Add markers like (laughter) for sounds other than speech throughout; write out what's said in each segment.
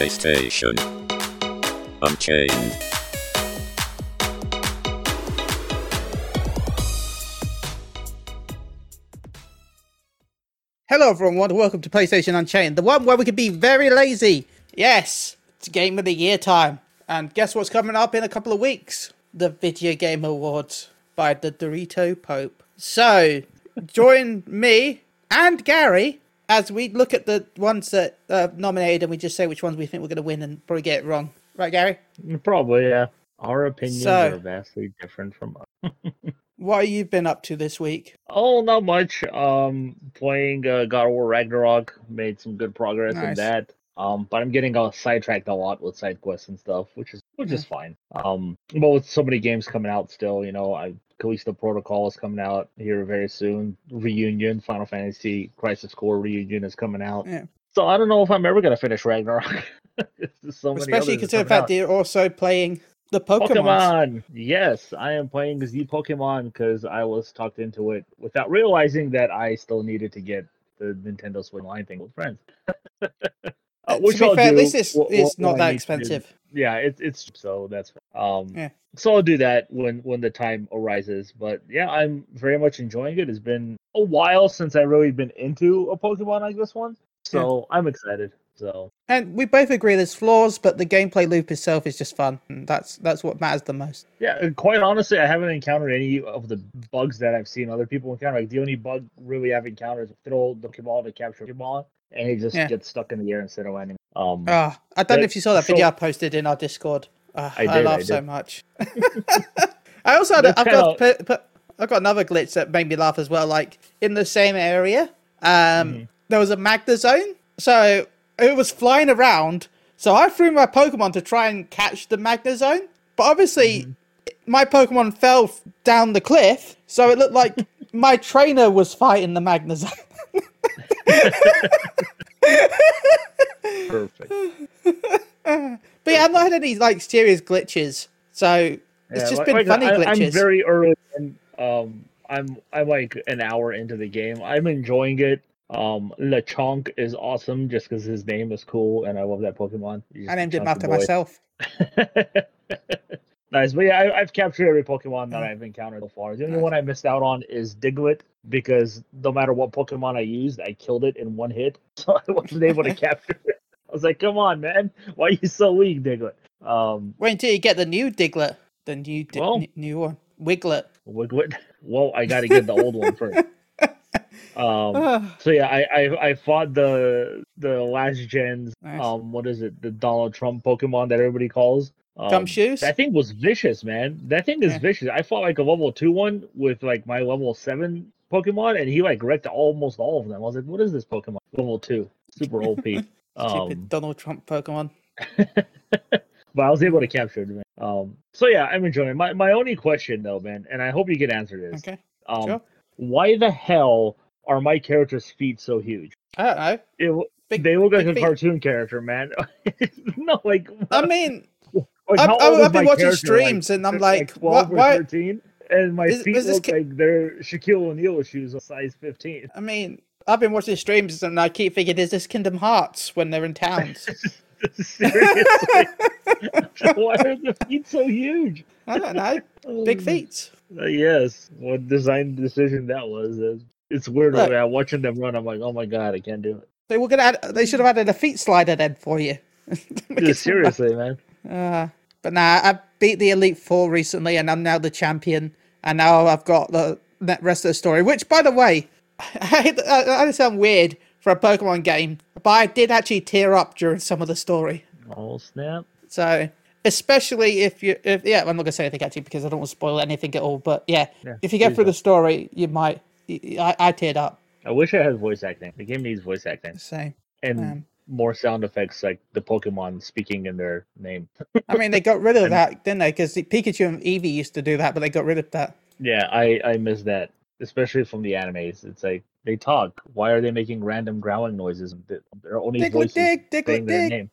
PlayStation. Unchained. Hello, everyone. Welcome to PlayStation Unchained, the one where we can be very lazy. Yes, it's Game of the Year time. And guess what's coming up in a couple of weeks? The Video Game Awards by the Dorito Pope. So, join me and Gary as we look at the ones that are nominated and we just say which ones we think we're going to win and probably get it wrong. Right, Gary? Probably, yeah. Our opinions So- are vastly different from us. (laughs) What have you been up to this week? Oh, not much. Um, playing uh, God of War Ragnarok made some good progress in that. Um, but I'm getting uh, sidetracked a lot with side quests and stuff, which is which is fine. Um, but with so many games coming out still, you know, I Callisto Protocol is coming out here very soon. Reunion, Final Fantasy Crisis Core Reunion is coming out. Yeah. So I don't know if I'm ever gonna finish Ragnarok. (laughs) So many Especially considering the fact out. that you're also playing the Pokemon. Pokemon. Yes, I am playing the Pokemon because I was talked into it without realizing that I still needed to get the Nintendo Switch Online thing with friends. (laughs) Uh, which to be I'll fair, at do least it's, wh- it's wh- not that to expensive. Yeah, it's it's so that's um. Yeah. So I'll do that when when the time arises. But yeah, I'm very much enjoying it. It's been a while since I really been into a Pokemon like this one, so I'm excited. So And we both agree there's flaws, but the gameplay loop itself is just fun. That's that's what matters the most. Yeah, and quite honestly, I haven't encountered any of the bugs that I've seen other people encounter. Like the only bug really I've encountered is throw the Pokeball to capture Pokemon, and he just Yeah. gets stuck in the air instead of landing. Um, Ah, I don't know if you saw that so- video I posted in our Discord. Ah, I I, did, I laughed so much. (laughs) I also had, a- I've got kinda- put, put, I've got another glitch that made me laugh as well. Like in the same area, um, Mhm. there was a Magnezone, so it was flying around. So I threw my Pokemon to try and catch the Magnezone, but obviously Mm-hmm. my Pokemon fell down the cliff, so it looked like (laughs) my trainer was fighting the Magnezone. Perfect. (laughs) But yeah, I've not had any like serious glitches, so it's Yeah, just like- been like, funny I, glitches. I'm very early, and um, I'm I'm like an hour into the game. I'm enjoying it. Um, Lechonk is awesome just because his name is cool, and I love that Pokemon. He's I named him after boy. myself. (laughs) nice, but yeah, I, I've captured every Pokemon that. I've encountered so far. The only Nice. one I missed out on is Diglett because no matter what Pokemon I used, I killed it in one hit, (laughs) so I wasn't able to (laughs) capture it. I was like, "Come on, man, why are you so weak, Diglett?" Um, Wait until you get the new Diglett, the new di- Well- n- new one, Wiglett. Wiglett. Well, I got to get the old one first. (laughs) Um, so yeah, I, I I fought the the last gens. Nice. Um, what is it? The Donald Trump Pokemon that everybody calls. Um, Gumshoos? That thing was vicious, man. That thing is Yeah. vicious. I fought like a level two one with like my level seven Pokemon, and he like wrecked almost all of them. I was like, what is this Pokemon? Level two, super (laughs) OP. Stupid um, Donald Trump Pokemon. (laughs) but I was able to capture it. Man. Um, so yeah, I'm enjoying. It. My my only question though, man, and I hope you can answer this. Okay, Um, sure. why the hell are my character's feet so huge? I don't know. It, Big- they look like a feet. cartoon character, man. (laughs) no, like, I mean, like, I've- I've- is been watching streams and I'm like, 12 what- why- 13, and my Is- feet this look ki- like they're Shaquille O'Neal shoes, a size 15. I mean, I've been watching streams and I keep thinking, is this Kingdom Hearts when they're in towns? (laughs) Seriously, (laughs) why are the feet so huge? I don't know. (laughs) Big feet. Uh, yes, what design decision that was. It's weird. Look. man. watching them run, I'm like, oh my god, I can't do it. They were gonna. Add, they should have added a feet slider then for you. Yeah, seriously, man. Uh, but nah, I beat the Elite Four recently, and I'm now the champion. And now I've got the rest of the story. Which, by the way, (laughs) I, I, I sound weird for a Pokemon game, but I did actually tear up during some of the story. Oh snap! So, especially if you, if yeah, I'm not gonna say anything actually because I don't want to spoil anything at all. But yeah, Yeah, if you get through don't. the story, you might. I, I teared up. I wish I had voice acting. The game needs voice acting So, and um, more sound effects, like the Pokemon speaking in their name. I mean, they got rid of (laughs) And- that, didn't they? Because Pikachu and Eevee used to do that, but they got rid of that. Yeah, I I miss that, especially from the animes. It's like they talk. Why are they making random growling noises? They're only Diglett voices dig, saying Diglett their dig,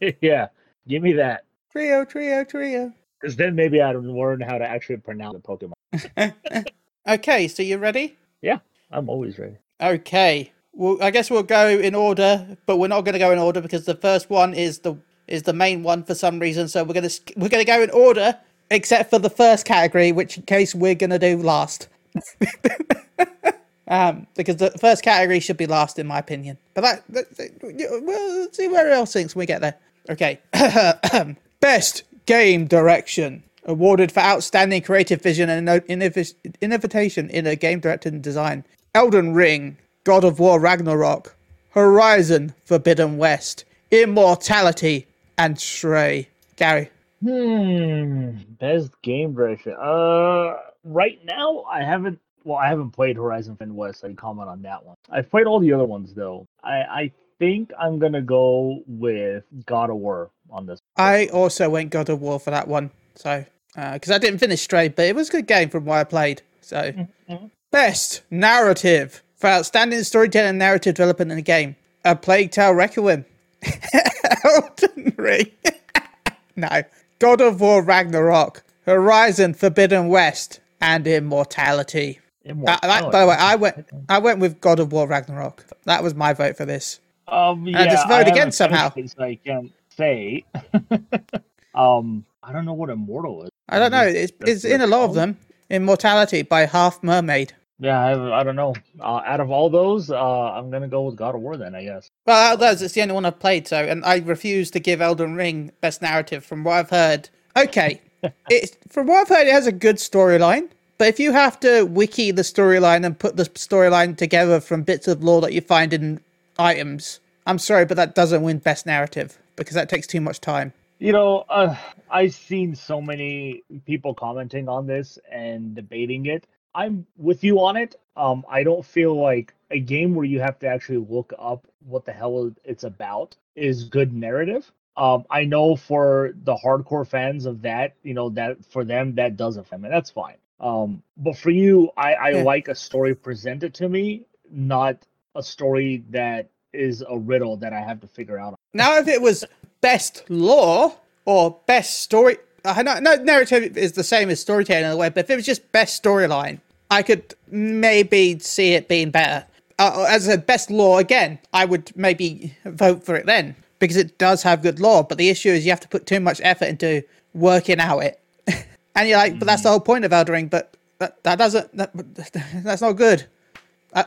name. (laughs) yeah, give me that. trio, trio, trio. Because then maybe I'd learn how to actually pronounce the Pokemon. (laughs) okay, so you ready? Yeah, I'm always ready. Okay, well, I guess we'll go in order, but we're not going to go in order because the first one is the is the main one for some reason. So we're gonna we're gonna go in order, except for the first category, which in case we're gonna do last. (laughs) um, because the first category should be last, in my opinion. But that, that, that- well, see where else things when we get there. Okay, (coughs) best game direction awarded for outstanding creative vision and innovation in a game directed design. Elden Ring, God of War Ragnarok, Horizon Forbidden West, Immortality, and Stray. Gary. Hmm. Best game direction. Uh, right now I haven't. Well, I haven't played Horizon Forbidden West. I can comment on that one. I've played all the other ones though. I I think I'm gonna go with God of War on this. I also went God of War for that one. So, because I didn't finish Stray, but it was a good game from what I played. So, best narrative for outstanding storytelling and narrative development in a game. A Plague Tale Requiem. (laughs) Elden Ring. (laughs) no. God of War Ragnarok. Horizon Forbidden West. And Immortality. Immortal- Uh, that, by the way, I went. I went with God of War Ragnarok. That was my vote for this. Um, yeah, just vote I haven't against somehow. So I can't say. (laughs) um, I don't know what Immortal is. I don't know. It's, it's in a lot of them. Immortality by Half Mermaid. Yeah, I, I don't know. Uh, out of all those, uh, I'm gonna go with God of War then. I guess. Well, that's it's the only one I've played. So, and I refuse to give Elden Ring best narrative from what I've heard. Okay, (laughs) it's from what I've heard, it has a good storyline. But if you have to wiki the storyline and put the storyline together from bits of lore that you find in items, I'm sorry, but that doesn't win best narrative because that takes too much time. You know, uh, I've seen so many people commenting on this and debating it. I'm with you on it. Um, I don't feel like a game where you have to actually look up what the hell it's about is good narrative. Um, I know for the hardcore fans of that, you know, that for them that does them, and that's fine. Um, but for you, I, I Yeah. like a story presented to me, not a story that is a riddle that I have to figure out. Now, if it was best lore or best story, I know no narrative is the same as storytelling in a way, but if it was just best storyline, I could maybe see it being better. Uh, as I said, best law again, I would maybe vote for it then because it does have good law. But the issue is you have to put too much effort into working out it, (laughs) and you're like, but that's the whole point of Elden Ring. But that, that doesn't that, (laughs) that's not good. Uh,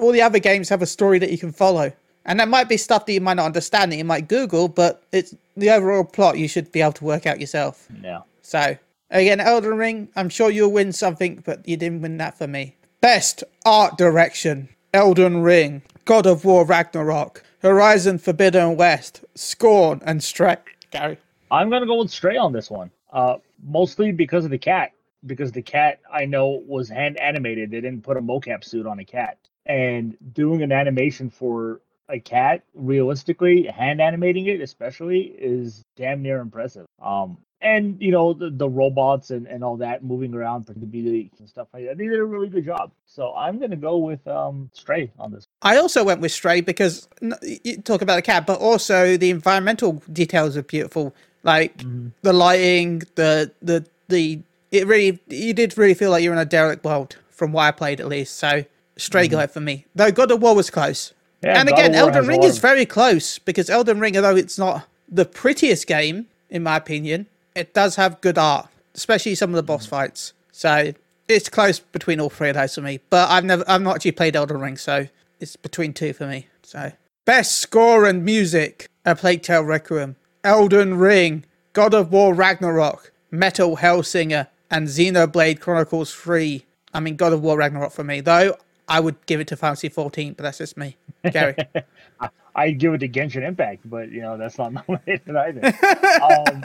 all the other games have a story that you can follow, and that might be stuff that you might not understand that you might Google, but it's the overall plot you should be able to work out yourself. Yeah. So again, Elden Ring, I'm sure you'll win something, but you didn't win that for me. Best art direction: Elden Ring, God of War Ragnarok, Horizon Forbidden West, Scorn, and Stray. Gary. I'm gonna go with Stray on this one. Uh, mostly because of the cat. Because the cat I know was hand animated. They didn't put a mocap suit on a cat. And doing an animation for a cat, realistically, hand animating it especially is damn near impressive. Um, and you know the, the robots and, and all that moving around for the beauty and stuff like that. They did a really good job. So I'm gonna go with um Stray on this. I also went with Stray because you talk about the cat, but also the environmental details are beautiful. Like the lighting, the the the it really you did really feel like you're in a derelict world from what I played at least. So Stray got it for me. Though God of War was close. Yeah, and God again, Elden Ring is very close because Elden Ring, although it's not the prettiest game in my opinion, it does have good art, especially some of the boss fights. So it's close between all three of those for me. But I've never, I've not actually played Elden Ring, so it's between two for me. So best score and music: A Plague Tale Requiem, Elden Ring, God of War Ragnarok, Metal Hellsinger, and Xenoblade Chronicles 3. I mean, God of War Ragnarok for me, though. I would give it to Fantasy 14, but that's just me. Gary. (laughs) I'd give it to Genshin Impact, but you know that's not (laughs) nominated either. (laughs) um,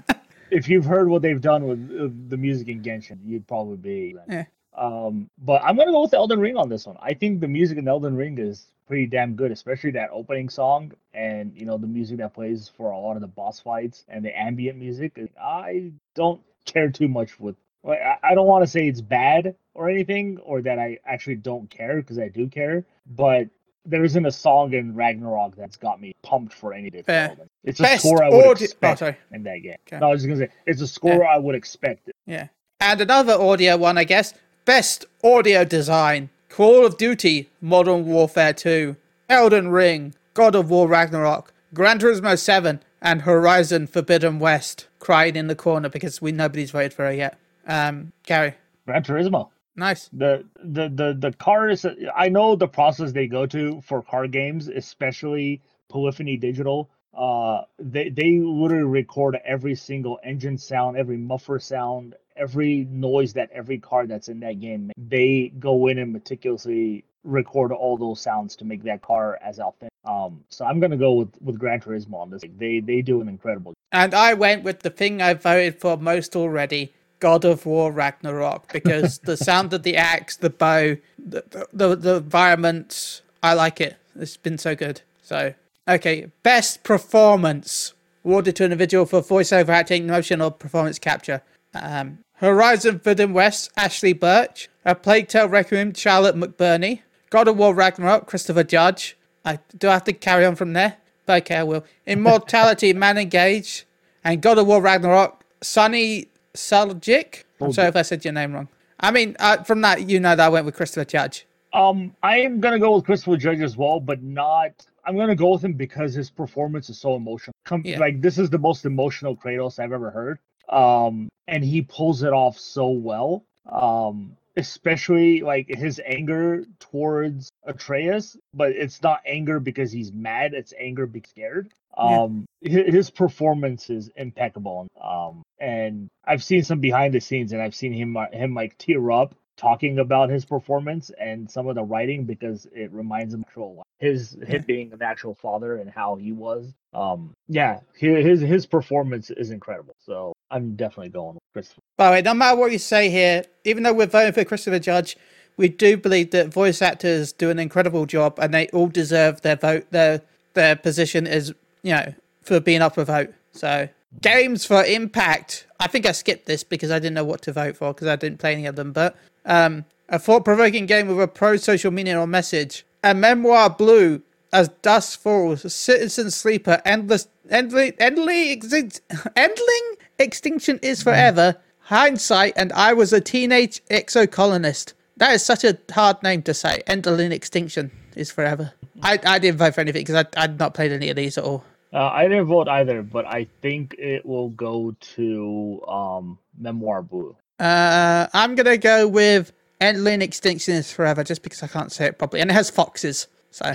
if you've heard what they've done with uh, the music in Genshin, you'd probably be. Yeah. Um, but I'm gonna go with Elden Ring on this one. I think the music in Elden Ring is pretty damn good, especially that opening song and you know the music that plays for a lot of the boss fights and the ambient music. I don't care too much with. Like, I- I don't want to say it's bad or anything, or that I actually don't care because I do care. But there isn't a song in Ragnarok that's got me pumped for any of Fair. it. It's a Best score I would oh, expect sorry. in that game. Okay. No, I was just gonna say it's a score I would expect. Yeah. And another audio one, I guess. Best audio design. Call of Duty Modern Warfare 2, Elden Ring, God of War Ragnarok, Gran Turismo 7, and Horizon Forbidden West crying in the corner because we nobody's voted for it yet. Um, Gary, Gran Turismo. Nice. The the the the cars. I know the process they go to for car games, especially Polyphony Digital. Uh, they they literally record every single engine sound, every muffler sound, every noise that every car that's in that game. They go in and meticulously record all those sounds to make that car as authentic. Um, so I'm gonna go with with Gran Turismo on this. They they do an incredible. And I went with the thing I voted for most already, God of War Ragnarok, because the sound of the axe, the bow, the, the the environment, I like it. It's been so good. So okay, best performance awarded to an individual for voiceover acting, motion, or performance capture. Um, Horizon Forbidden West, Ashly Burch. A Plague Tale Requiem, Charlotte McBurney. God of War Ragnarok, Christopher Judge. I do I have to carry on from there? But okay, I will. Immortality, Manon Gage, and God of War Ragnarok, Sunny Suljic. I'm sorry if I said your name wrong. I mean, uh, from that, you know that I went with Christopher Judge. Um, I am gonna go with Christopher Judge as well, but not. I'm gonna go with him because his performance is so emotional. Com- Yeah. Like this is the most emotional Kratos I've ever heard. Um, and he pulls it off so well. Um, especially like his anger towards Atreus, but it's not anger because he's mad. It's anger because scared. Um, hi- his performance is impeccable. Um, and I've seen some behind the scenes, and I've seen him uh, him like tear up talking about his performance and some of the writing because it reminds him of actual his Yeah. him being an actual father and how he was. Um, yeah, his his performance is incredible. So I'm definitely going with Christopher. By the way, no matter what you say here, even though we're voting for Christopher Judge, we do believe that voice actors do an incredible job and they all deserve their vote. Their their position is, you know, for being up for vote. So games for impact. I think I skipped this because I didn't know what to vote for because I didn't play any of them. But um, a thought-provoking game with a pro-social meaning or message. A memoir blue as dusk falls. A citizen sleeper. Endless. Endly. Endly. Exin- (laughs) endling. Extinction is forever. Hindsight. And I was a teenage exocolonist. That is such a hard name to say. Endling extinction is forever. I, I didn't vote for anything because I I'd not played any of these at all. Uh, I didn't vote either, but I think it will go to um, Memoir Blue. Uh, I'm gonna go with Endling Extinction is Forever, just because I can't say it properly, and it has foxes. So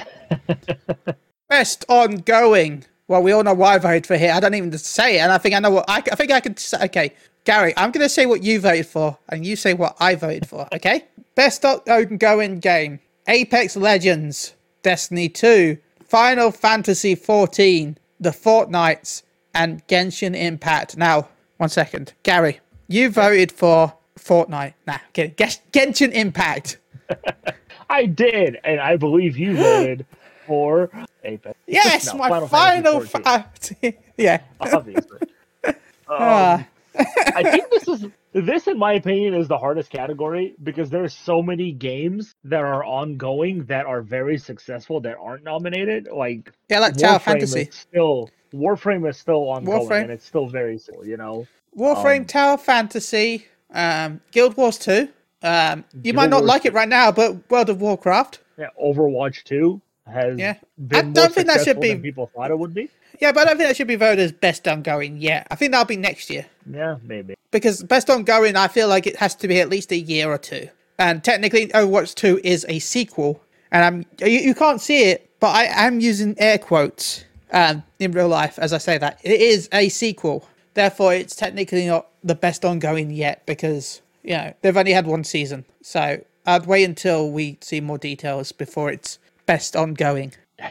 (laughs) best ongoing. Well, we all know why I voted for here. I don't even say it, and I think I know what I, I think I could say. Okay, Gary, I'm gonna say what you voted for, and you say what I voted for. Okay, best ongoing game: Apex Legends, Destiny 2, Final Fantasy 14, The Fortnites, and Genshin Impact. Now, one second, Gary, you voted for Fortnite. Nah, kidding. Genshin Impact. (laughs) I did, and I believe you voted (gasps) for Apex. Yes, No, my final. Fantasy Fa- (laughs) yeah. obviously. (laughs) Um, Ah. I think this is this, in my opinion, is the hardest category because there's so many games that are ongoing that are very successful that aren't nominated. Like yeah, like Tower Fantasy. still Warframe is still ongoing, Warframe. and it's still very cool. You know, Warframe, um, Tower Fantasy, um, Guild Wars 2. Um, you might not Wars like it right now, but World of Warcraft. yeah, Overwatch Two has Yeah. been I don't think that should be- people thought it would be. Yeah, but I don't think that should be voted as best ongoing yet. I think that'll be next year. Yeah, maybe. Because best ongoing, I feel like it has to be at least a year or two. And technically, Overwatch 2 is a sequel. And I'm you, you can't see it, but I am using air quotes um, in real life as I say that. It is a sequel. Therefore, it's technically not the best ongoing yet because, you know, they've only had one season. So I'd wait until we see more details before it's best ongoing. (laughs)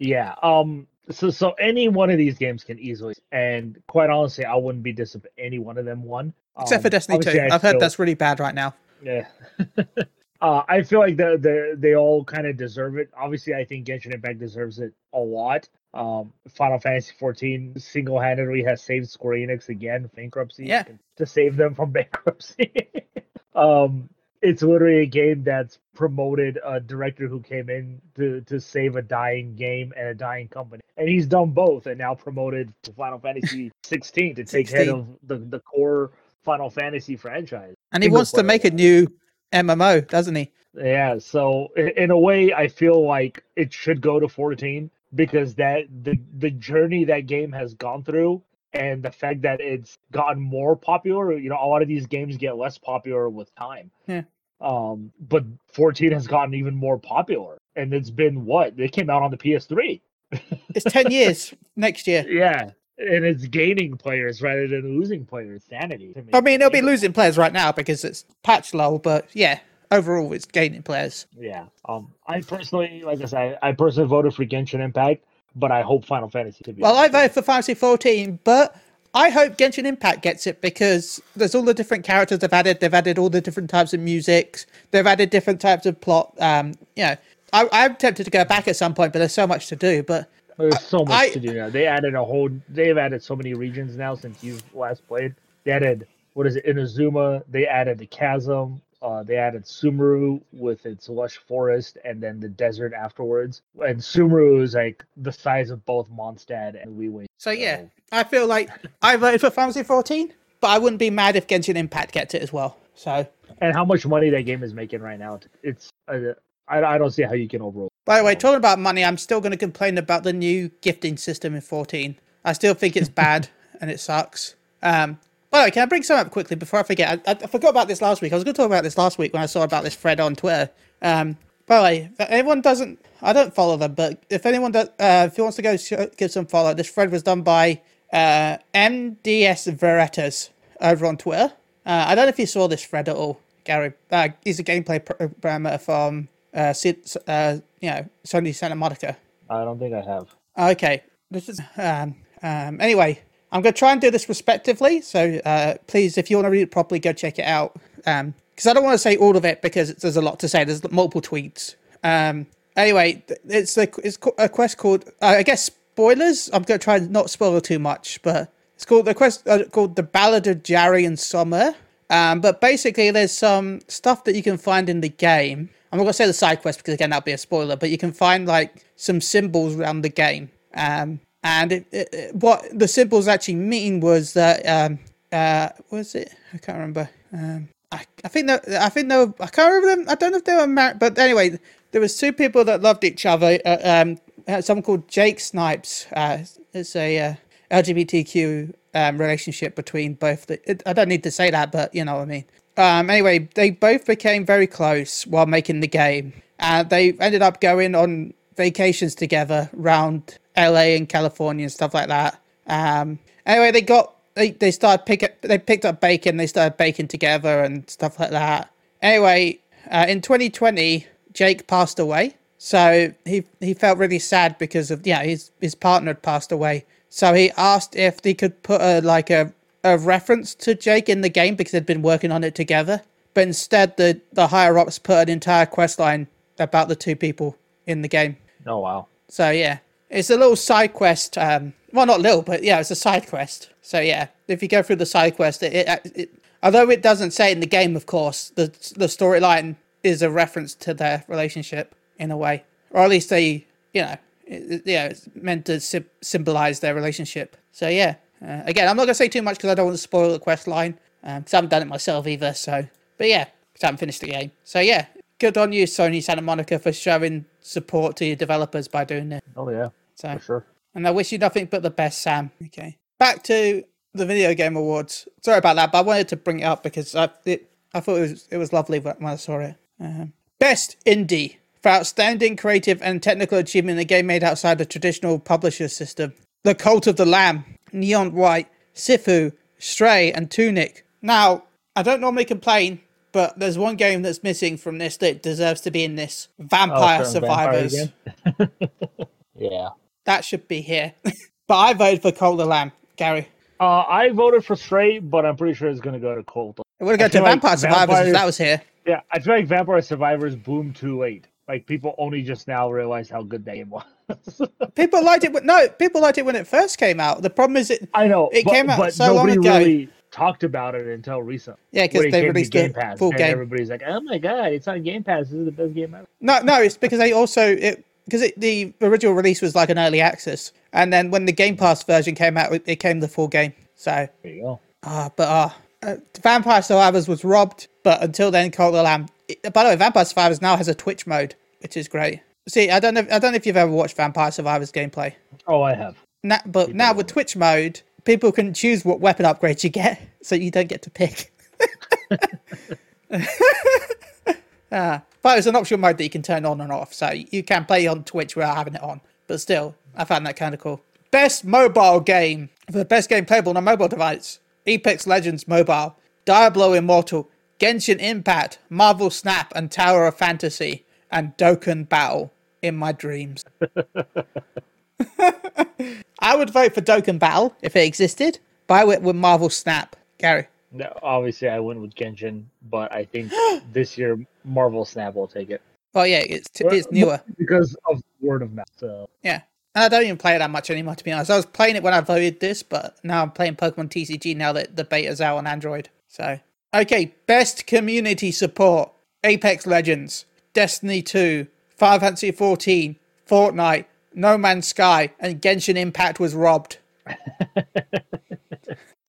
Yeah. Um. So so any one of these games can easily, and quite honestly, I wouldn't be disappointed any one of them won. Except for Um, Destiny 2. I I've heard that's really bad right now. Yeah. (laughs) uh, I feel like the, the they all kind of deserve it. Obviously, I think Genshin Impact deserves it a lot. Um, Final Fantasy 14 single handedly has saved Square Enix again, bankruptcy. Yeah. To save them from (laughs) bankruptcy. um, it's literally a game that's promoted a director who came in to, to save a dying game and a dying company. And he's done both and now promoted to Final Fantasy (laughs) 16 to take head of the, the core Final Fantasy franchise. And he wants to make a new MMO, doesn't he? Yeah, so in a way, I feel like it should go to 14 because that the the journey that game has gone through and the fact that it's gotten more popular. You know, a lot of these games get less popular with time. Yeah. Um, but 14 has gotten even more popular, and it's been what they came out on the PS3. It's 10 (laughs) years next year. Yeah, and it's gaining players rather than losing players. Sanity. to me. I mean, it'll be losing players right now because it's patch low, but yeah, overall it's gaining players. Yeah. Um, I personally, like I said, I personally voted for Genshin Impact, but I hope Final Fantasy to be. Well, I voted for Fantasy 14, but I hope Genshin Impact gets it because there's all the different characters they've added. They've added all the different types of music. They've added different types of plot. Um, you know, I, I'm tempted to go back at some point, but there's so much to do. But There's so much I- to do now. They added a whole. They've added so many regions now since you've last played. They added what is it, Inazuma? They added the chasm. Uh, they added Sumeru with its lush forest, and then the desert afterwards. And Sumeru is like the size of both Mondstadt and Wii so yeah, I feel like I voted for Fantasy 14, but I wouldn't be mad if Genshin Impact gets it as well. So, And how much money that game is making right now? It's. Uh, I, I don't see how you can overrule. by the way, talking about money, I'm still going to complain about the new gifting system in 14. I still think it's (laughs) bad and it sucks. Um, by the way, can I bring something up quickly before I forget? I, I forgot about this last week. I was going to talk about this last week when I saw about this thread on Twitter. Um, by the way, if anyone doesn't, I don't follow them, but if anyone does, uh, if he wants to go sh- give some follow, this thread was done by uh, MDS Veretas over on Twitter. Uh, I don't know if you saw this thread at all, Gary. Uh, he's a gameplay programmer from uh, uh, you know Sony Santa Monica. I don't think I have. Okay, this is um, um anyway. I'm gonna try and do this respectively. So uh, please, if you want to read it properly, go check it out. Um, because I don't want to say all of it because there's a lot to say. There's multiple tweets. Um, anyway, it's a it's a quest called uh, I guess spoilers. I'm gonna try and not spoil too much, but it's called the quest uh, called the Ballad of Jarry and Summer. Um, but basically, there's some stuff that you can find in the game. I'm not gonna say the side quest because again that'd be a spoiler. But you can find like some symbols around the game. Um, and it, it, what the symbols actually mean was that um, uh, was it? I can't remember. Um, I, I think that I think they were, I can't remember them. I don't know if they were married, but anyway, there was two people that loved each other. Uh, um, uh, someone called Jake Snipes. Uh, it's a uh, LGBTQ um, relationship between both. The, it, I don't need to say that, but you know what I mean. Um, anyway, they both became very close while making the game, and they ended up going on vacations together around LA and California and stuff like that. Um, anyway, they got they, they started pick up, they picked up bacon. They started baking together and stuff like that. Anyway, uh, in 2020, Jake passed away, so he he felt really sad because of yeah his his partner had passed away. So he asked if they could put a like a a reference to Jake in the game because they'd been working on it together. But instead, the the higher ups put an entire quest line about the two people in the game. Oh wow. So yeah, it's a little side quest. Um, well, not little, but yeah, it's a side quest. So yeah, if you go through the side quest, it, it, it although it doesn't say in the game, of course, the the storyline is a reference to their relationship in a way, or at least they, you know, it, yeah, it's meant to sy- symbolize their relationship. So yeah, uh, again, I'm not gonna say too much because I don't want to spoil the quest line, because I haven't done it myself either. So, but yeah, I haven't finished the game. So yeah, good on you, Sony Santa Monica, for showing support to your developers by doing this. Oh yeah, So, for sure. and I wish you nothing but the best, Sam. Okay. Back to the video game awards. Sorry about that, but I wanted to bring it up because I it, I thought it was it was lovely when I saw it. Um, best indie for outstanding creative and technical achievement in a game made outside the traditional publisher system. The Cult of the Lamb, Neon White, Sifu, Stray, and Tunic. Now, I don't normally complain, but there's one game that's missing from this that deserves to be in this. Vampire Oh, certain vampire Survivors. (laughs) yeah. That should be here. (laughs) but I voted for the Lamb, Gary. Uh, I voted for Stray, but I'm pretty sure it's gonna go to Colt. We're gonna go I to feel like Vampire Survivors if Vampires- that was here. Yeah, I feel like Vampire Survivors boomed too late. Like people only just now realized how good that game was. (laughs) People liked it. When, no, people liked it when it first came out. The problem is it. I know It but, came out but so long nobody ago. really talked about it until recent. Yeah, because they to released Game Pass, full and game. everybody's like, "Oh my god, it's on Game Pass! This is the best game ever." No, no, it's because they also it because the original release was like an early access, and then when the Game Pass version came out, it, it came the full game. So There you go. ah, but ah, uh, Vampire Survivors was robbed. But until then, Cult of the Lamb by the way, Vampire Survivors now has a Twitch mode, which is great. See, I don't know. I don't know if you've ever watched Vampire Survivors gameplay. Oh, I have. Now, but now with Twitch mode, people can choose what weapon upgrades you get, (laughs) so you don't get to pick. (laughs) Ah, but it's an optional mode that you can turn on and off, so you can play on Twitch without having it on. But still, I found that kind of cool. Best mobile game for the best game playable on a mobile device: Apex Legends Mobile, Diablo Immortal, Genshin Impact, Marvel Snap, and Tower of Fantasy, and Dokkan Battle in my dreams. (laughs) I would vote for Dokkan Battle if it existed, but I went with Marvel Snap. Gary. No, obviously, I went with Genshin, but I think (gasps) this year Marvel Snap will take it Oh yeah, it's t- it's newer. because of word of mouth. So Yeah. And I don't even play it that much anymore, to be honest. I was playing it when I voted this, but now I'm playing Pokemon TCG now that the beta's out on Android. So, okay, best community support Apex Legends, Destiny 2, Final Fantasy 14, Fortnite, No Man's Sky, and Genshin Impact was robbed. (laughs)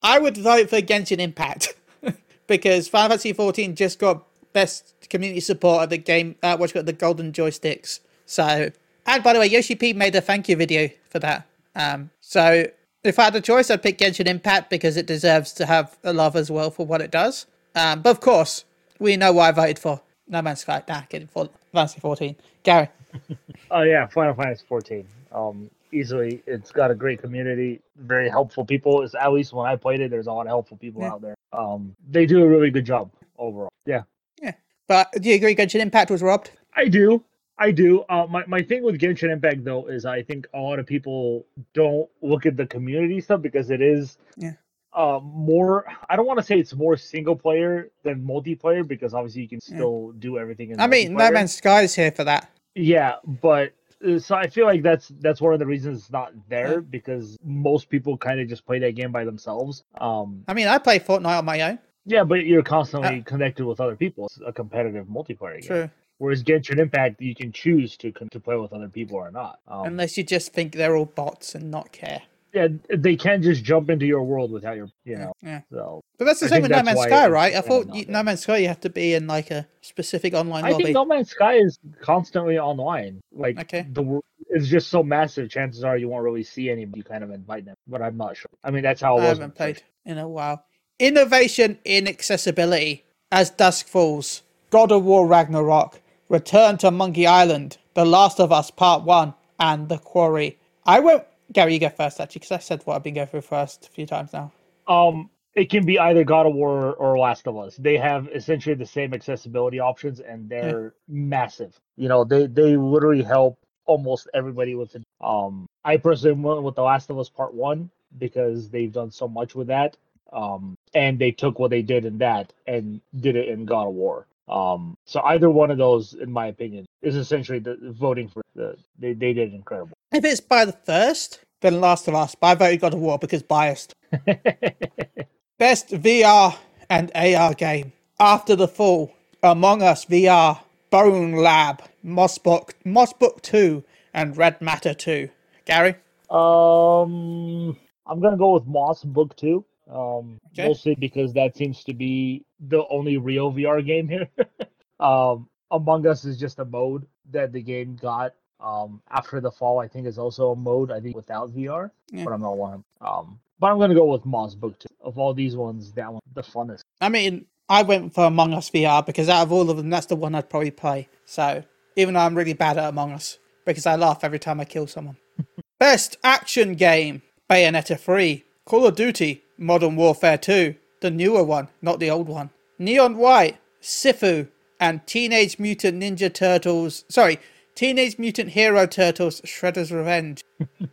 I would vote for Genshin Impact (laughs) because Final Fantasy 14 just got best community support of the game, uh, what's got the golden joysticks. So, and by the way, Yoshi P made a thank you video for that. Um, so if I had a choice, I'd pick Genshin Impact because it deserves to have a love as well for what it does. Um, but of course, we know why I voted for No Man's Sky. Nah, getting for Fantasy 14. Gary. (laughs) Oh yeah, Final Fantasy 14. Um, easily, it's got a great community, very helpful people. Is at least when I played it, there's a lot of helpful people Yeah. out there. Um, they do a really good job overall. Yeah, Yeah. But do you agree Genshin Impact was robbed? I do. I do. Uh, my my thing with Genshin Impact though is I think a lot of people don't look at the community stuff because it is Yeah. uh, more. I don't want to say it's more single player than multiplayer because obviously you can Yeah. still do everything. In I mean, No. Man's Sky is here for that. Yeah, but so I feel like that's that's one of the reasons it's not there because most people kind of just play that game by themselves. Um, I mean, I play Fortnite on my own. yeah, but you're constantly connected with other people. It's a competitive multiplayer game. True. Whereas Genshin Impact, you can choose to to play with other people or not. Um, Unless you just think they're all bots and not care. Yeah, they can just jump into your world without your, you know. Yeah. So But that's the I same with No Man's Sky, right? I thought you. No Man's Sky you have to be in like a specific online I lobby. think No Man's Sky is constantly online. Like Okay. the it's just so massive. Chances are you won't really see anybody. You kind of invite them, but I'm not sure. I mean, that's how it I was. haven't played in a while. Innovation in accessibility as dusk falls. God of War Ragnarok. Return to Monkey Island. The Last of Us Part One and The Quarry. I won't. Gary, you go first actually, because I said what I've been going through first a few times now. Um, it can be either God of War or Last of Us. They have essentially the same accessibility options, and they're massive. You know, they they literally help almost everybody with it. Um, I personally went with The Last of Us Part One because they've done so much with that. Um, and they took what they did in that and did it in God of War. Um, so either one of those, in my opinion, is essentially the voting for the they they did incredible. If it's by the first, then Last of Us. But I voted God of War because biased. (laughs) Best VR and AR game. After the Fall, Among Us VR, Bone Lab, Mossbook, Mossbook 2, and Red Matter 2. Gary? Um, I'm gonna go with Moss Book Two. Um, Okay. mostly because that seems to be the only real VR game here. (laughs) um, Among Us is just a mode that the game got. Um, after the fall, I think is also a mode. I think without VR, Yeah. but I'm not one. Um, but I'm gonna go with Moss Book Two. Of all these ones, that one the funnest. I mean, I went for Among Us VR because out of all of them, that's the one I'd probably play. So, even though I'm really bad at Among Us, because I laugh every time I kill someone. (laughs) Best action game Bayonetta 3, Call of Duty, Modern Warfare 2, the newer one, not the old one, Neon White, Sifu, and Teenage Mutant Ninja Turtles. Sorry, Teenage Mutant Hero Turtles Shredder's Revenge.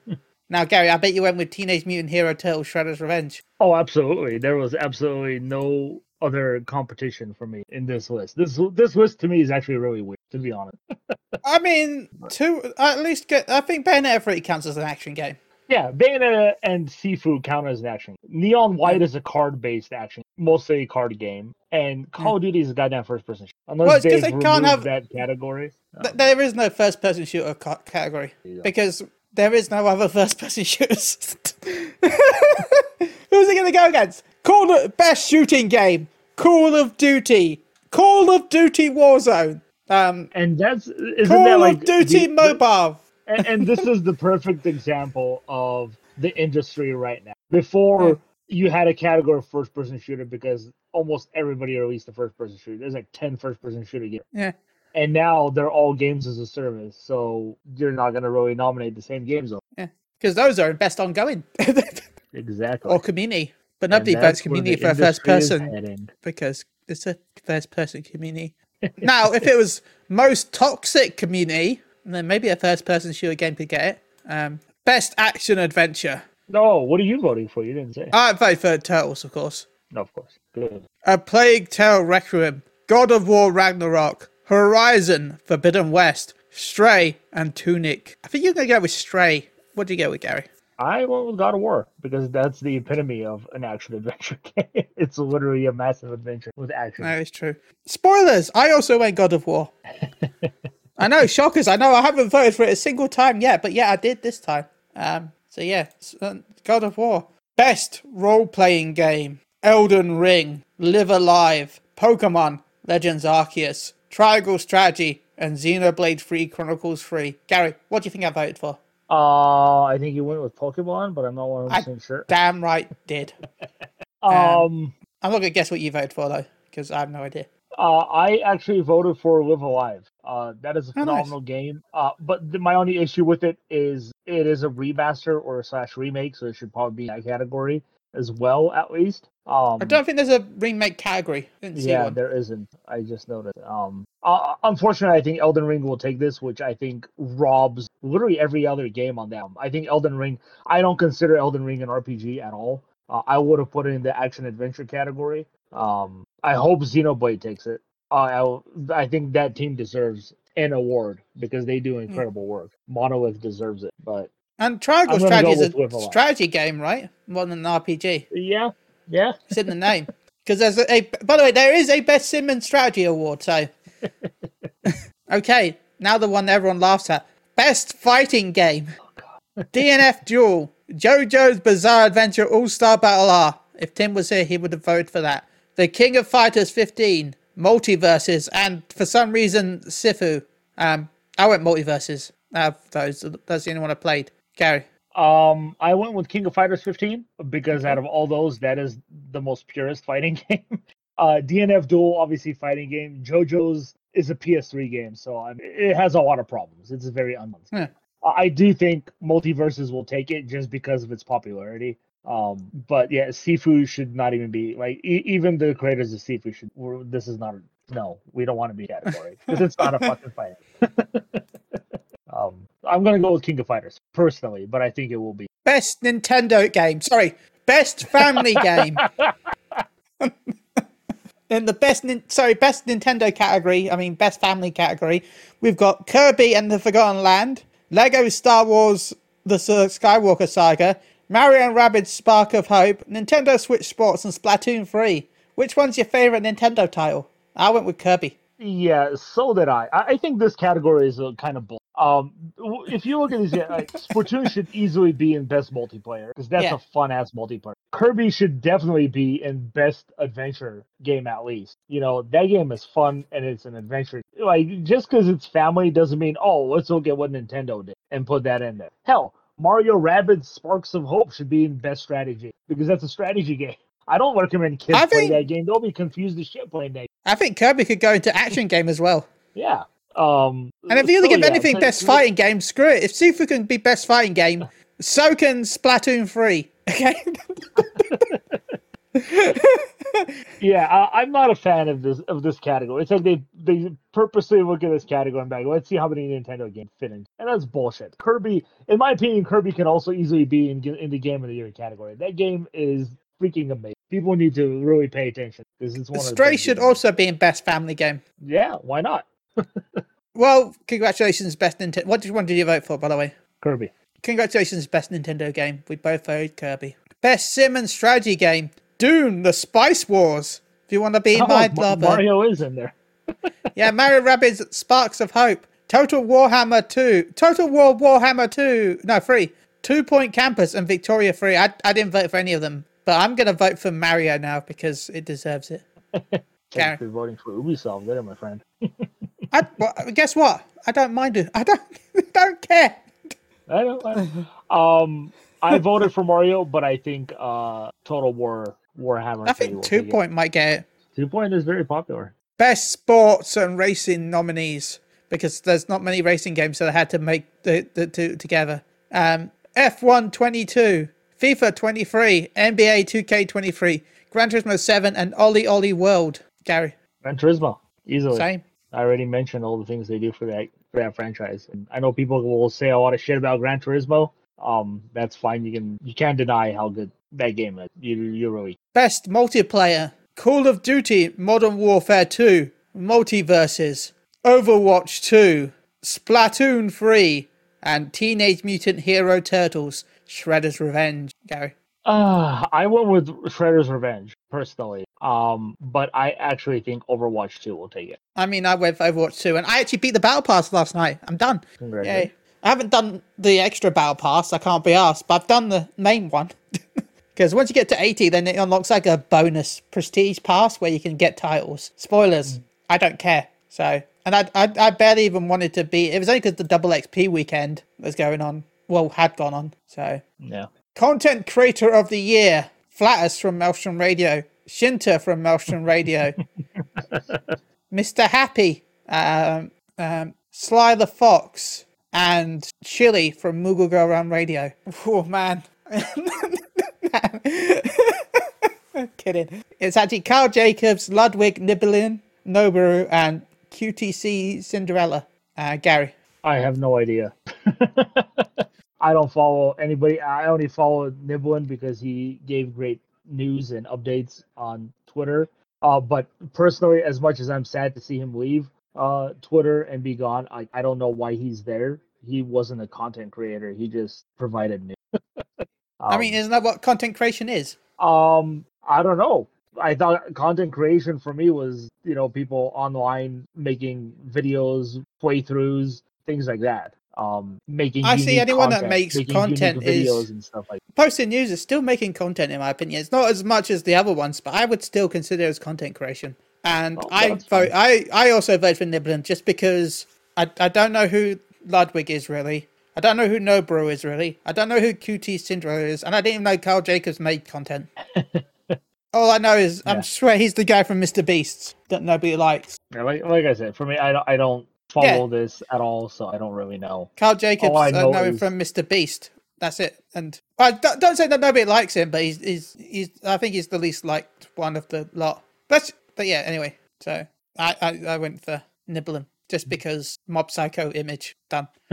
(laughs) now, Gary, I bet you went with Teenage Mutant Hero Turtles Shredder's Revenge. Oh, absolutely. There was absolutely no other competition for me in this list. This this list to me is actually really weird, to be honest. (laughs) I mean, two at least get. I think Bayonetta 3 counts as an action game. Yeah, Bayonetta and Sifu count as an action. Neon White is a card-based action, mostly a card game, and Call of Duty is a goddamn first-person. shooter. Unless Well, they can't have- that category. Th- There is no first person shooter ca- category go. because there is no other first person (laughs) shooters. Who's it going to go against? Call of best shooting game Call of Duty, Call of Duty Warzone. Um, And that's isn't Call that like of Duty the- the- Mobile. And, and this is the perfect example of the industry right now. Before you had a category of first person shooter because almost everybody released a first person shooter. There's like 10 first person shooter games. Yeah. And now they're all games as a service. So you're not going to really nominate the same games. though. Because those are best ongoing. (laughs) Exactly. or community. But nobody votes community for a first person because it's a first person community. now, if it was most toxic community, then maybe a first person shooter game could get it. Um, best action adventure. No, what are you voting for? You didn't say. I vote for Turtles, of course. no, of course. Good. A Plague Tale Requiem, God of War Ragnarok, Horizon Forbidden West, Stray, and Tunic. I think you're going to go with Stray. What do you go with, Gary? I went with God of War because that's the epitome of an action adventure (laughs) game. it's literally a massive adventure with action. That is true. Spoilers. I also went God of War. (laughs) I know, shockers. I know I haven't voted for it a single time yet, but yeah, I did this time. Um, so yeah, uh, God of War. Best role playing game: Elden Ring, Live Alive, Pokemon, Legends Arceus, Triangle Strategy, and Xenoblade 3 Chronicles 3. Gary, what do you think I voted for? Uh, I think you went with Pokemon, but I'm not 100% sure. Damn right did. (laughs) Um, I'm not gonna guess what you voted for though, because I have no idea. Uh, I actually voted for Live Alive. Uh, that is a Oh, nice. phenomenal game. Uh, but the, my only issue with it is it is a remaster or a slash remake, so it should probably be in that category as well, at least. Um, I don't think there's a remake category. Didn't see yeah, one. there isn't. I just noticed. Um, uh, unfortunately, I think Elden Ring will take this, which I think robs literally every other game on them. I think Elden Ring. I don't consider Elden Ring an RPG at all. Uh, I would have put it in the action adventure category. Um, I hope Xenoblade takes it. Uh, I, I think that team deserves an award because they Hmm. do incredible work. Monolith deserves it, but And Triangle Strategy is a strategy game, right? More than an RPG. yeah, yeah. It's in the name. Because there's a, a. By the way, there is a Best Sim and Strategy Award. So, (laughs) okay, now the one everyone laughs at: Best Fighting Game. DNF Duel, JoJo's Bizarre Adventure All Star Battle R. If Tim was here, he would have voted for that. The King of Fighters 15, MultiVersus, and for some reason Sifu. Um, I went MultiVersus. Of those, that's the only one I played. Gary. Um, I went with King of Fighters 15 because out of all those, that is the most purest fighting (laughs) game. Uh, DNF Duel, obviously fighting game. JoJo's is a PS3 game, so I it has a lot of problems. It's very unbalanced. Yeah. I I do think MultiVersus will take it just because of its popularity. Um, but yeah, Sifu should not even be like e- even the creators of Sifu should. This is not a, no, we don't want to be category (laughs) because it's not a fucking fight. (laughs) um, I'm gonna go with King of Fighters personally, but I think it will be. Best Nintendo game. Sorry, best family game. (laughs) In the best, sorry, best Nintendo category. I mean, best family category. We've got Kirby and the Forgotten Land, Lego Star Wars: The Skywalker Saga, Mario and Rabbids Spark of Hope, Nintendo Switch Sports, and Splatoon 3. Which one's your favorite Nintendo title? I went with Kirby. Yeah, so did I. I, I think this category is a kind of bull. Um, if you look at these, yeah, like, Splatoon should easily be in best multiplayer because that's Yeah. a fun ass multiplayer. Kirby should definitely be in best adventure game at least. You know that game is fun and it's an adventure. Like just because it's family doesn't mean oh let's look at what Nintendo did and put that in there. Hell, Mario Rabbids Sparks of Hope should be in best strategy because that's a strategy game. I don't recommend kids I play think- that game. They'll be confused as shit playing that. I think Kirby could go into action game as well. Yeah. Um, And if you're so gonna give yeah, anything so- best fighting game, screw it. If Sifu can be best fighting game, so can Splatoon 3. Okay? (laughs) Yeah, I, I'm not a fan of this of this category. It's like they they purposely look at this category and be like, let's see how many Nintendo games fit in, and that's bullshit. Kirby, in my opinion, Kirby can also easily be in in the game of the year category. That game is freaking amazing. People need to really pay attention because it's one. of the Stray should games. also be in best family game. Yeah, why not? (laughs) Well, congratulations, best Nintendo. What did one did you vote for, by the way? Kirby. Congratulations, best Nintendo game. We both voted Kirby. Best sim and strategy game: Dune: The Spice Wars. If you want to be Oh, my lover, Mario is in there. (laughs) yeah, Mario Rabbids Sparks of Hope, Total Warhammer Two, Total War Warhammer Two, no three, Two Point Campus, and Victoria Three. I I didn't vote for any of them, but I'm gonna vote for Mario now because it deserves it. (laughs) Gary. You're voting for Ubisoft there, my friend. (laughs) I, well, guess what? I don't mind it. I don't don't care. I don't. I, um, I voted for Mario, but I think uh, Total War Warhammer. I think Two. Point might get it. Two Point is very popular. Best sports and racing nominees because there's not many racing games, so they had to make the, the two together. Um, F1 22, FIFA 23, NBA 2K 23, Gran Turismo 7, and OlliOlli World. Gary, Gran Turismo, easily. same. I already mentioned all the things they do for that for that franchise, and I know people will say a lot of shit about Gran Turismo. Um, that's fine. You can you can't deny how good that game is. Really Best multiplayer Call of Duty Modern Warfare 2, MultiVersus, Overwatch 2, Splatoon 3, and Teenage Mutant Hero Turtles Shredder's Revenge. Gary. Uh, I went with Shredder's Revenge personally. Um, but I actually think Overwatch 2 will take it. I mean, I went for Overwatch 2, and I actually beat the Battle Pass last night. I'm done. Yay. I haven't done the extra Battle Pass, I can't be asked, but I've done the main one. (laughs) Because once you get to 80, then it unlocks like a bonus prestige pass where you can get titles. Spoilers, I don't care. So, and I, I, I barely even wanted to be. It was only because the double XP weekend was going on. Well, had gone on. So, Yeah. content creator of the year: Flatters from Maelstrom Radio, Shinta from Maelstrom Radio, (laughs) Mr. Happy, um, um, Sly the Fox, and Chili from Moogle Girl Around Radio. Oh man. (laughs) (laughs) Kidding. It's actually Karl Jacobs, Ludwig Nibellion, Nobru, and QTCinderella. Uh, Gary. I have no idea. (laughs) I don't follow anybody. I only follow Nibellion because he gave great news and updates on Twitter. Uh, but personally, as much as I'm sad to see him leave uh, Twitter and be gone, I, I don't know why he's there. He wasn't a content creator. He just provided news. (laughs) I mean, isn't that what content creation is? Um, I don't know. I thought content creation for me was, you know, people online making videos, playthroughs, things like that. Um, making. I see anyone that makes content videos is- and stuff like. Posting news is still making content, in my opinion. It's not as much as the other ones, but I would still consider it as content creation. And Oh, I vote. I I also vote for Nibellion just because I I don't know who Ludwig is really. I don't know who Nobru is really. I don't know who QTCinderella is, and I didn't even know Karl Jacobs made content. (laughs) All I know is I'm Yeah. swear he's the guy from Mr. Beast that nobody likes. Yeah, like like I said, for me, I don't I don't follow this at all, so I don't really know. Karl Jacobs, All I I know know, him is- from Mr. Beast. That's it. And I don't, don't say that nobody likes him, but he's, he's he's I think he's the least liked one of the lot. But but yeah, anyway. So I I, I went for Nibellion just because Mob Psycho image done. (laughs)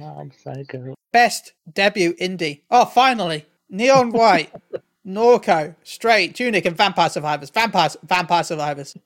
I'm psycho. Best debut indie. Oh, finally, Neon White, (laughs) Norco, Stray, Tunic, and Vampire Survivors. Vampire Vampire Survivors.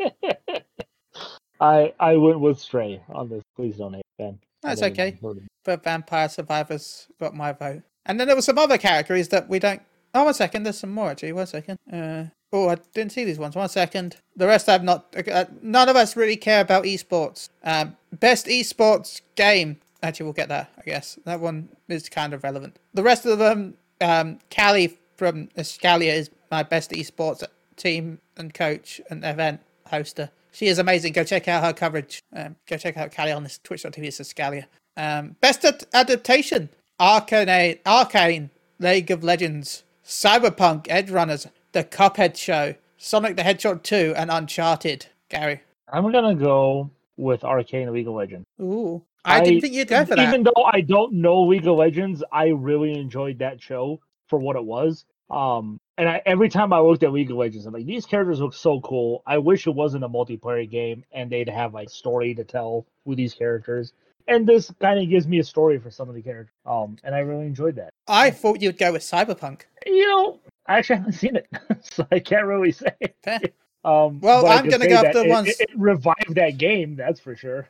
(laughs) I I went with Stray on this. Please don't hate Ben. That's okay. But Vampire Survivors got my vote. And then there were some other categories that we don't. Oh, one second. There's some more actually. One second. Uh, oh, I didn't see these ones. One second. The rest I've not. Uh, none of us really care about esports. Um, best esports game. Actually, we'll get that. I guess that one is kind of relevant. The rest of them. Um, Callie from Escalia is my best esports team and coach and event hoster. She is amazing. Go check out her coverage. Um, go check out Callie on this twitch.tv. It's Escalia. Um, best ad- adaptation: Arcane, Arcane, League of Legends, Cyberpunk, Edge Runners, The Cuphead Show, Sonic the Hedgehog 2, and Uncharted. Gary. I'm gonna go with Arcane League of Legends. Ooh, I, didn't think you'd go for that. Even though I don't know League of Legends, I really enjoyed that show for what it was. Um, and I, every time I looked at League of Legends, I'm like, these characters look so cool. I wish it wasn't a multiplayer game and they'd have like story to tell with these characters. And this kind of gives me a story for some of the characters. Um, and I really enjoyed that. I thought you'd go with Cyberpunk. You know, I actually haven't seen it, (laughs) so I can't really say. Fair. Um, Well, I I'm gonna go that after the it- ones- It, it revived that game, that's for sure.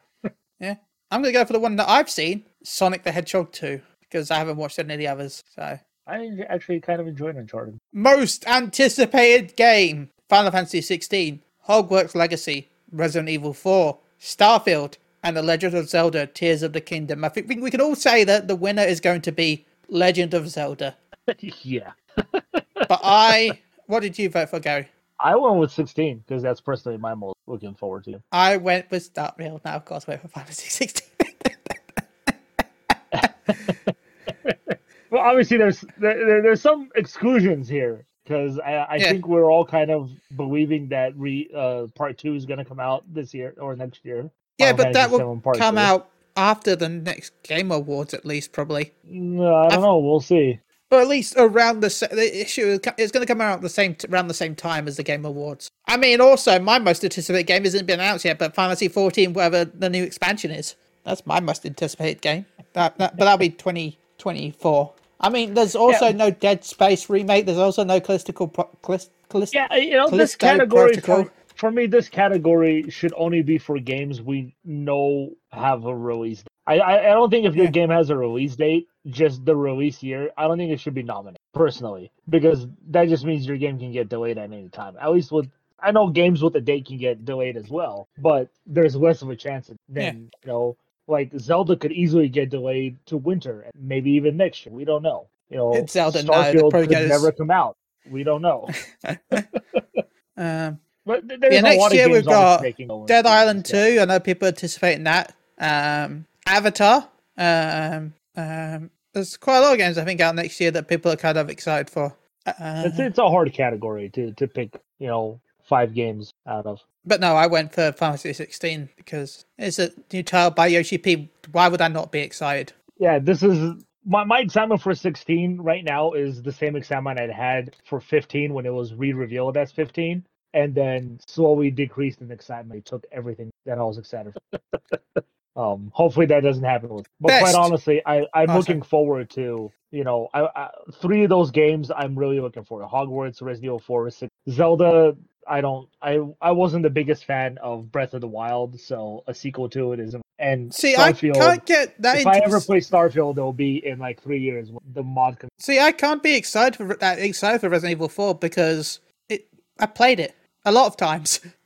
Yeah, I'm going to go for the one that I've seen Sonic the Hedgehog 2, because I haven't watched any of the others. So. I actually kind of enjoyed Uncharted. Most anticipated game Final Fantasy 16, Hogwarts Legacy, Resident Evil 4, Starfield, and The Legend of Zelda Tears of the Kingdom. I think we- we can all say that the winner is going to be Legend of Zelda. (laughs) yeah. (laughs) But I. What did you vote for, Gary? I went with 16 because that's personally my most looking forward to. I went with Starfield. Now, of course, went for Fantasy 16. Well, obviously, there's there, there- there's some exclusions here because I, I Yeah. think we're all kind of believing that re uh, part two is going to come out this year or next year. yeah, Final but that will come Two. out after the next Game Awards, at least, probably. No, I don't I've- know. We'll see. But at least around the the issue is it's going to come out the same t- around the same time as the Game Awards. I mean, also my most anticipated game hasn't been announced yet, but Fantasy 14, whatever the new expansion is, that's my most anticipated game. That, that but that'll be 2024. I mean, there's also Yeah. no Dead Space remake. There's also no Callistical Pro- Callis- Callis- Yeah, you know, this category Protocol. for, for me, this category should only be for games we know have a release. I I, don't think if your Yeah. game has a release date, just the release year, I don't think it should be nominated personally because that just means your game can get delayed at any time. At least with I know games with a date can get delayed as well, but there's less of a chance than you know. Like Zelda could easily get delayed to winter, and maybe even next year. We don't know. You know, It's Zelda, no, Starfield probably could us- never come out. We don't know. (laughs) (laughs) um, But Yeah, a next year we've got Dead Island 2. I know people anticipate in that. Um, Avatar. Um, um, there's quite a lot of games I think out next year that people are kind of excited for. Uh, It's it's a hard category to to pick. You know, five games out of. but no, I went for Final Fantasy 16 because it's a new title by Yoshi P. Why would I not be excited? Yeah, this is my my excitement for 16 right now is the same excitement I'd had for 15 when it was re-revealed as 15, and then slowly decreased in excitement. It took everything that I was excited for. (laughs) um, hopefully that doesn't happen with. But Best. quite honestly, I I'm Oh, looking forward to you know I, I three of those games I'm really looking for: to. Hogwarts, Resident Evil 4, Six- Zelda. I don't. I I wasn't the biggest fan of Breath of the Wild, so a sequel to it isn't. And See, I Starfield, can't get that if I ever play Starfield, it'll be in like three years. when The mod. Com- See, I can't be excited for that excited for Resident Evil 4 because it I played it a lot of times. (laughs)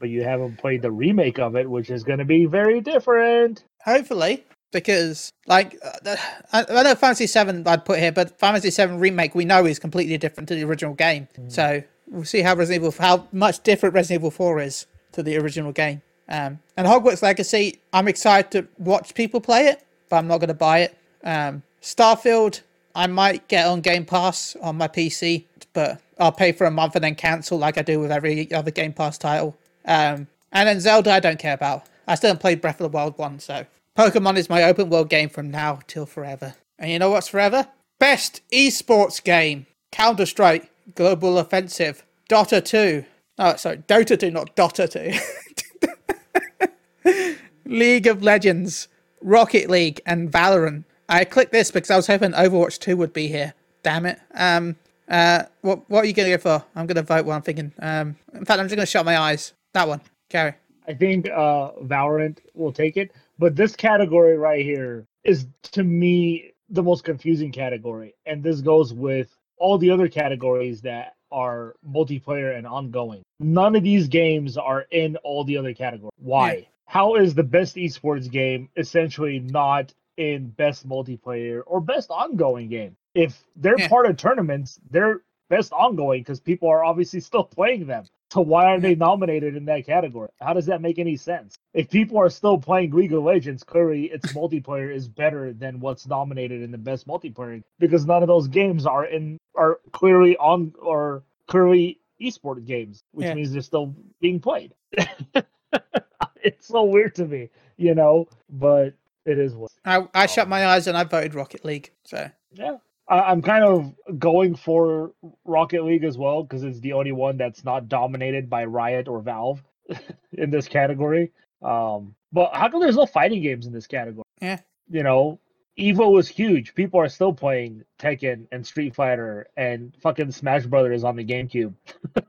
but you haven't played the remake of it, which is going to be very different. Hopefully, because like uh, I, I know Fantasy Seven I'd put here, but Fantasy Seven remake we know is completely different to the original game. So we'll see how Resident Evil how much different Resident Evil Four is to the original game. Um, and Hogwarts Legacy, I'm excited to watch people play it, but I'm not going to buy it. Um, Starfield, I might get on Game Pass on my PC, but I'll pay for a month and then cancel like I do with every other Game Pass title. Um, and then Zelda, I don't care about. I still haven't played Breath of the Wild one, so Pokemon is my open world game from now till forever. And you know what's forever? Best esports game: Counter Strike, Global Offensive, Dota 2. Oh, sorry, Dota 2, not Dota 2. (laughs) League of Legends, Rocket League, and Valorant. I clicked this because I was hoping Overwatch 2 would be here. Damn it. Um, uh, what what are you gonna go for? I'm gonna vote what I'm thinking. Um, in fact, I'm just gonna shut my eyes. That one, Gary. I think uh, Valorant will take it, but this category right here is to me the most confusing category, and this goes with all the other categories that are multiplayer and ongoing. None of these games are in all the other categories. Why? Yeah. How is the best esports game essentially not in best multiplayer or best ongoing game? If they're Yeah. part of tournaments, they're best ongoing because people are obviously (laughs) still playing them. So why are they nominated in that category? How does that make any sense? If people are still playing League of Legends, clearly its multiplayer is better than what's nominated in the best multiplayer because none of those games are in are clearly on or clearly esport games, which Yeah. means they're still being played. (laughs) it's so weird to me, you know, but it is what. I, I shut my eyes and I voted Rocket League. So Yeah. I'm kind of going for Rocket League as well because it's the only one that's not dominated by Riot or Valve (laughs) in this category. Um, but how come there's no fighting games in this category? Yeah. You know, Evo was huge. People are still playing Tekken and Street Fighter and fucking Smash Brothers on the GameCube.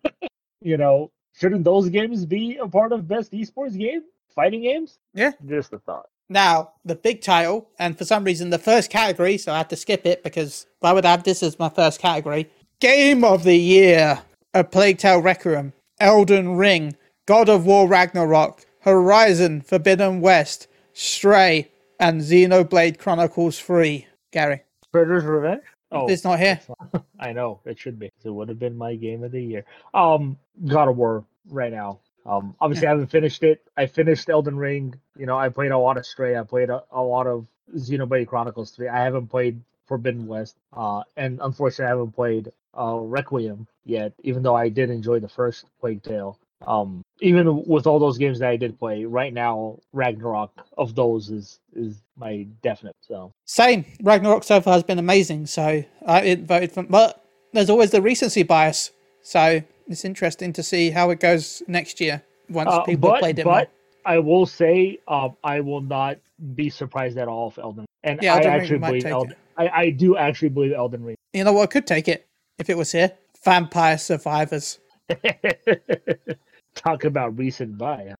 (laughs) you know, shouldn't those games be a part of best esports game? Fighting games? Yeah. Just a thought. Now the big title, and for some reason the first category, so I had to skip it because why would I have this as my first category? Game of the Year: A Plague Tale Requiem, Elden Ring, God of War Ragnarok, Horizon Forbidden West, Stray, and Xenoblade Chronicles 3. Gary. Predator's Revenge? Oh, It's not here. it's not- I know it should be. It would have been my game of the year. Um, God of War right now. Um, obviously I haven't finished it. I finished Elden Ring. You know, I played a lot of Stray. I played a, a lot of Xenoblade Chronicles Three. I haven't played Forbidden West. Uh, and unfortunately, I haven't played uh Requiem yet. Even though I did enjoy the first Plague Tale. Um, even with all those games that I did play, right now Ragnarok of those is is my definite. So Same. Ragnarok so far has been amazing, so I it voted for. But there's always the recency bias, so it's interesting to see how it goes next year once Uh, people but, played it but. I will say, um, I will not be surprised at all if Elden. And Yeah, I Elden Ring actually believe Elden. I, I do actually believe Elden Ring. You know what? I could take it if it was here. Vampire Survivors. (laughs) Talk about recent buy.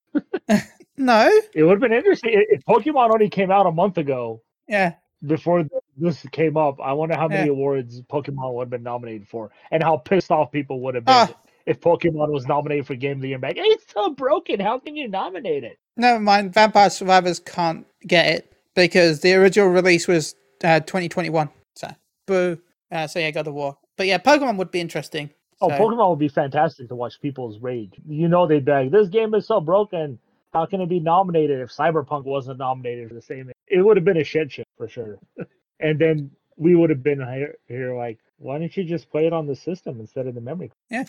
(laughs) No. It would have been interesting if if Pokemon only came out a month ago Yeah. before this came up. I wonder how many Yeah. awards Pokemon would have been nominated for, and how pissed off people would have been Ah. if Pokemon was nominated for Game of the Year. Like, it's so broken. How can you nominate it? Never mind. Vampire Survivors can't get it because the original release was uh, 2021. So, boo. Uh, so yeah, God of War. But yeah, Pokemon would be interesting. Oh, So- Pokemon would be fantastic to watch people's rage. You know, they'd be like, this game is so broken. How can it be nominated if Cyberpunk wasn't nominated for the same? It would have been a shit show for sure. (laughs) and then we would have been here, here like, why don't you just play it on the system instead of the memory? Yeah.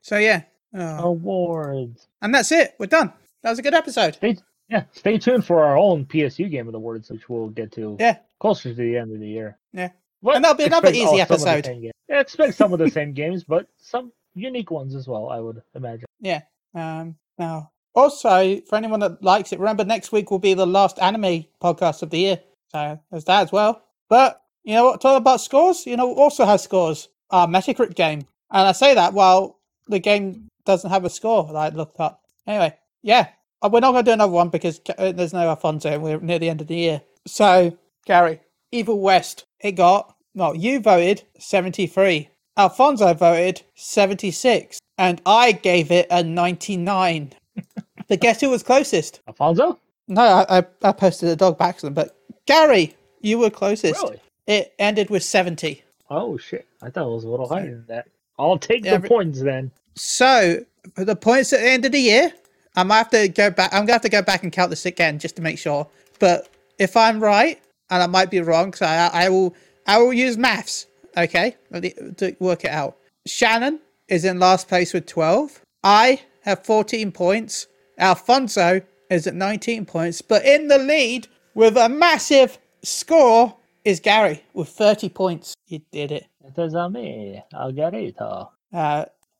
so yeah. Oh. (laughs) Oh. Awards. And that's it. We're done. That was a good episode. Stay, yeah, stay tuned for our own PSU game of the words, which we'll get to Yeah. closer to the end of the year. Yeah. But And that'll be another easy all- some of the episode. Yeah, expect some of the same (laughs) games, but some unique ones as well. I would imagine. Yeah. Um, now, also, for anyone that likes it, remember next week will be the last anime podcast of the year. So there's that as well. But you know what? Talk about scores. You know, also has scores. Our Metacritic game, and I say that while the game doesn't have a score that I looked up. Anyway, yeah, Uh, we're not going to do another one because uh, there's no Alfonso. and We're near the end of the year. So, Gary, Evil West, it got well. You voted seventy three. Alfonso voted 76, and I gave it a 99. (laughs) but guess who was closest? Alfonso? No, I, I, I posted a dog back to them, but Gary, you were closest. Really? It ended with 70. Oh shit! I thought it was a little higher than that. I'll take the points then. So, for the points at the end of the year, I might have to go back. I'm going to have to go back and count this again just to make sure. But if I'm right, and I might be wrong, so I, I will I will use maths, okay, to work it out. Shannon is in last place with 12. I have 14 points. Alfonso is at 19 points. But in the lead with a massive score is Gary with 30 points. You did it. It is on me. I'll get it. Uh,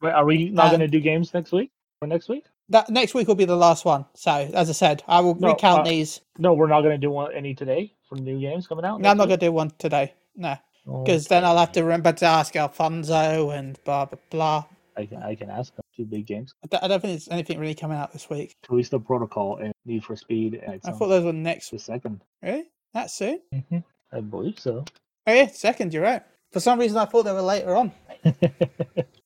wait, are we not Uh, going to do games next week? For next week? that next week will be the last one. So, as I said, I will No, recount uh, these. No, we're not going to do one any today for new games coming out. No, I'm not going to do one today. No, because then I'll have to remember to ask Alfonso and blah, blah, blah. I can I can ask them. Two big games: I don't, think there's anything really coming out this week. Callisto Protocol and Need for Speed. And I thought those were next the second. Really? That soon? I believe so. Oh, yeah, second, you're right. For some reason, I thought they were later on. (laughs)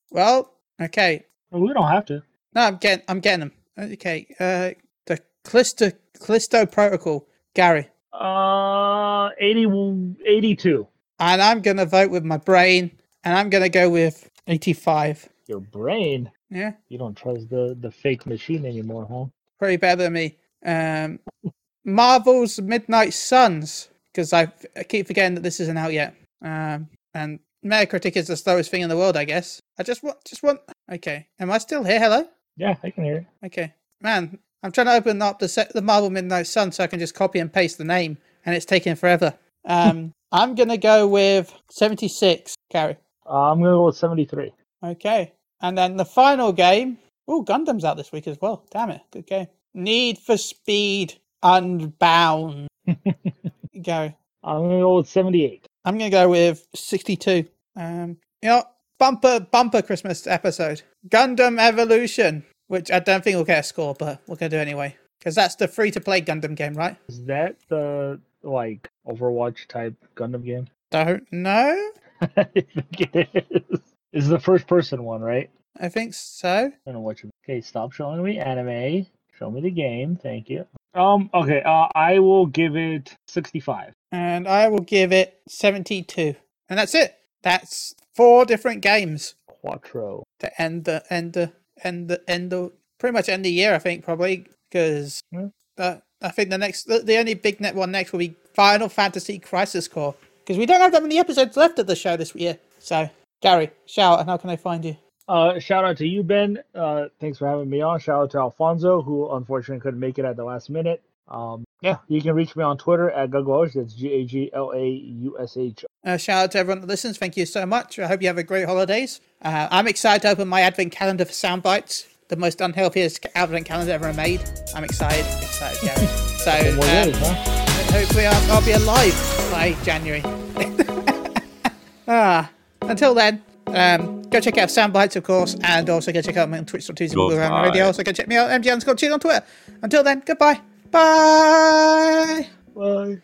Well, okay. we don't have to. No, I'm getting, I'm getting them. Okay. Uh, the Callisto, Callisto Protocol, Gary. Uh, 80, 82. And I'm going to vote with my brain, and I'm going to go with 85. Your brain. Yeah. You don't trust the the fake machine anymore, huh? pretty better than me. Um, Marvel's Midnight Suns, because I, f- I keep forgetting that this isn't out yet. Um, and Metacritic is the slowest thing in the world, I guess. I just want, just want. Okay, am I still here? Hello. Yeah, I can hear you. Okay, man, I'm trying to open up the set, the Marvel Midnight Sun so I can just copy and paste the name, and it's taking forever. Um, (laughs) I'm gonna go with 76. Carry. Uh, I'm gonna go with 73. Okay. And then the final game. Oh, Gundam's out this week as well. Damn it. Good game. Need for Speed Unbound. (laughs) go. I'm gonna go with 78. I'm going to go with 62. Um, you know, bumper, bumper Christmas episode. Gundam Evolution, which I don't think will get a score, but we're going to do anyway. Because that's the free to play Gundam game, right? Is that the like Overwatch type Gundam game? Don't know. (laughs) I think it is. This is the first person one, right? I think so. I don't know what you. Okay, stop showing me anime. Show me the game. Thank you. Um. Okay. Uh, I will give it 65. And I will give it 72. and that's it. That's four different games Quattro. to end the end the end the end the pretty much end the year. I think probably because Yeah. uh, I think the next the, the only big net one next will be Final Fantasy Crisis Core because we don't have that many episodes left of the show this year. So Gary, shout and how can I find you? Uh, shout out to you, Ben. Uh, thanks for having me on. Shout out to Alfonso, who unfortunately couldn't make it at the last minute. Um, yeah, you can reach me on Twitter at Gaglaush. That's G A G L A U S H. Uh, shout out to everyone that listens. Thank you so much. I hope you have a great holidays. Uh, I'm excited to open my advent calendar for Soundbites, the most unhealthiest advent calendar ever made. I'm excited, excited, Gary. (laughs) So um, days, huh? hopefully I'll, I'll be alive by January. (laughs) ah, until then, um, go check out Soundbites, of course, and also go check out me on Twitch.tv Goodbye. Radio. Also go check me out, MG underscore Cheat on Twitter. Until then, goodbye. Bye. Bye.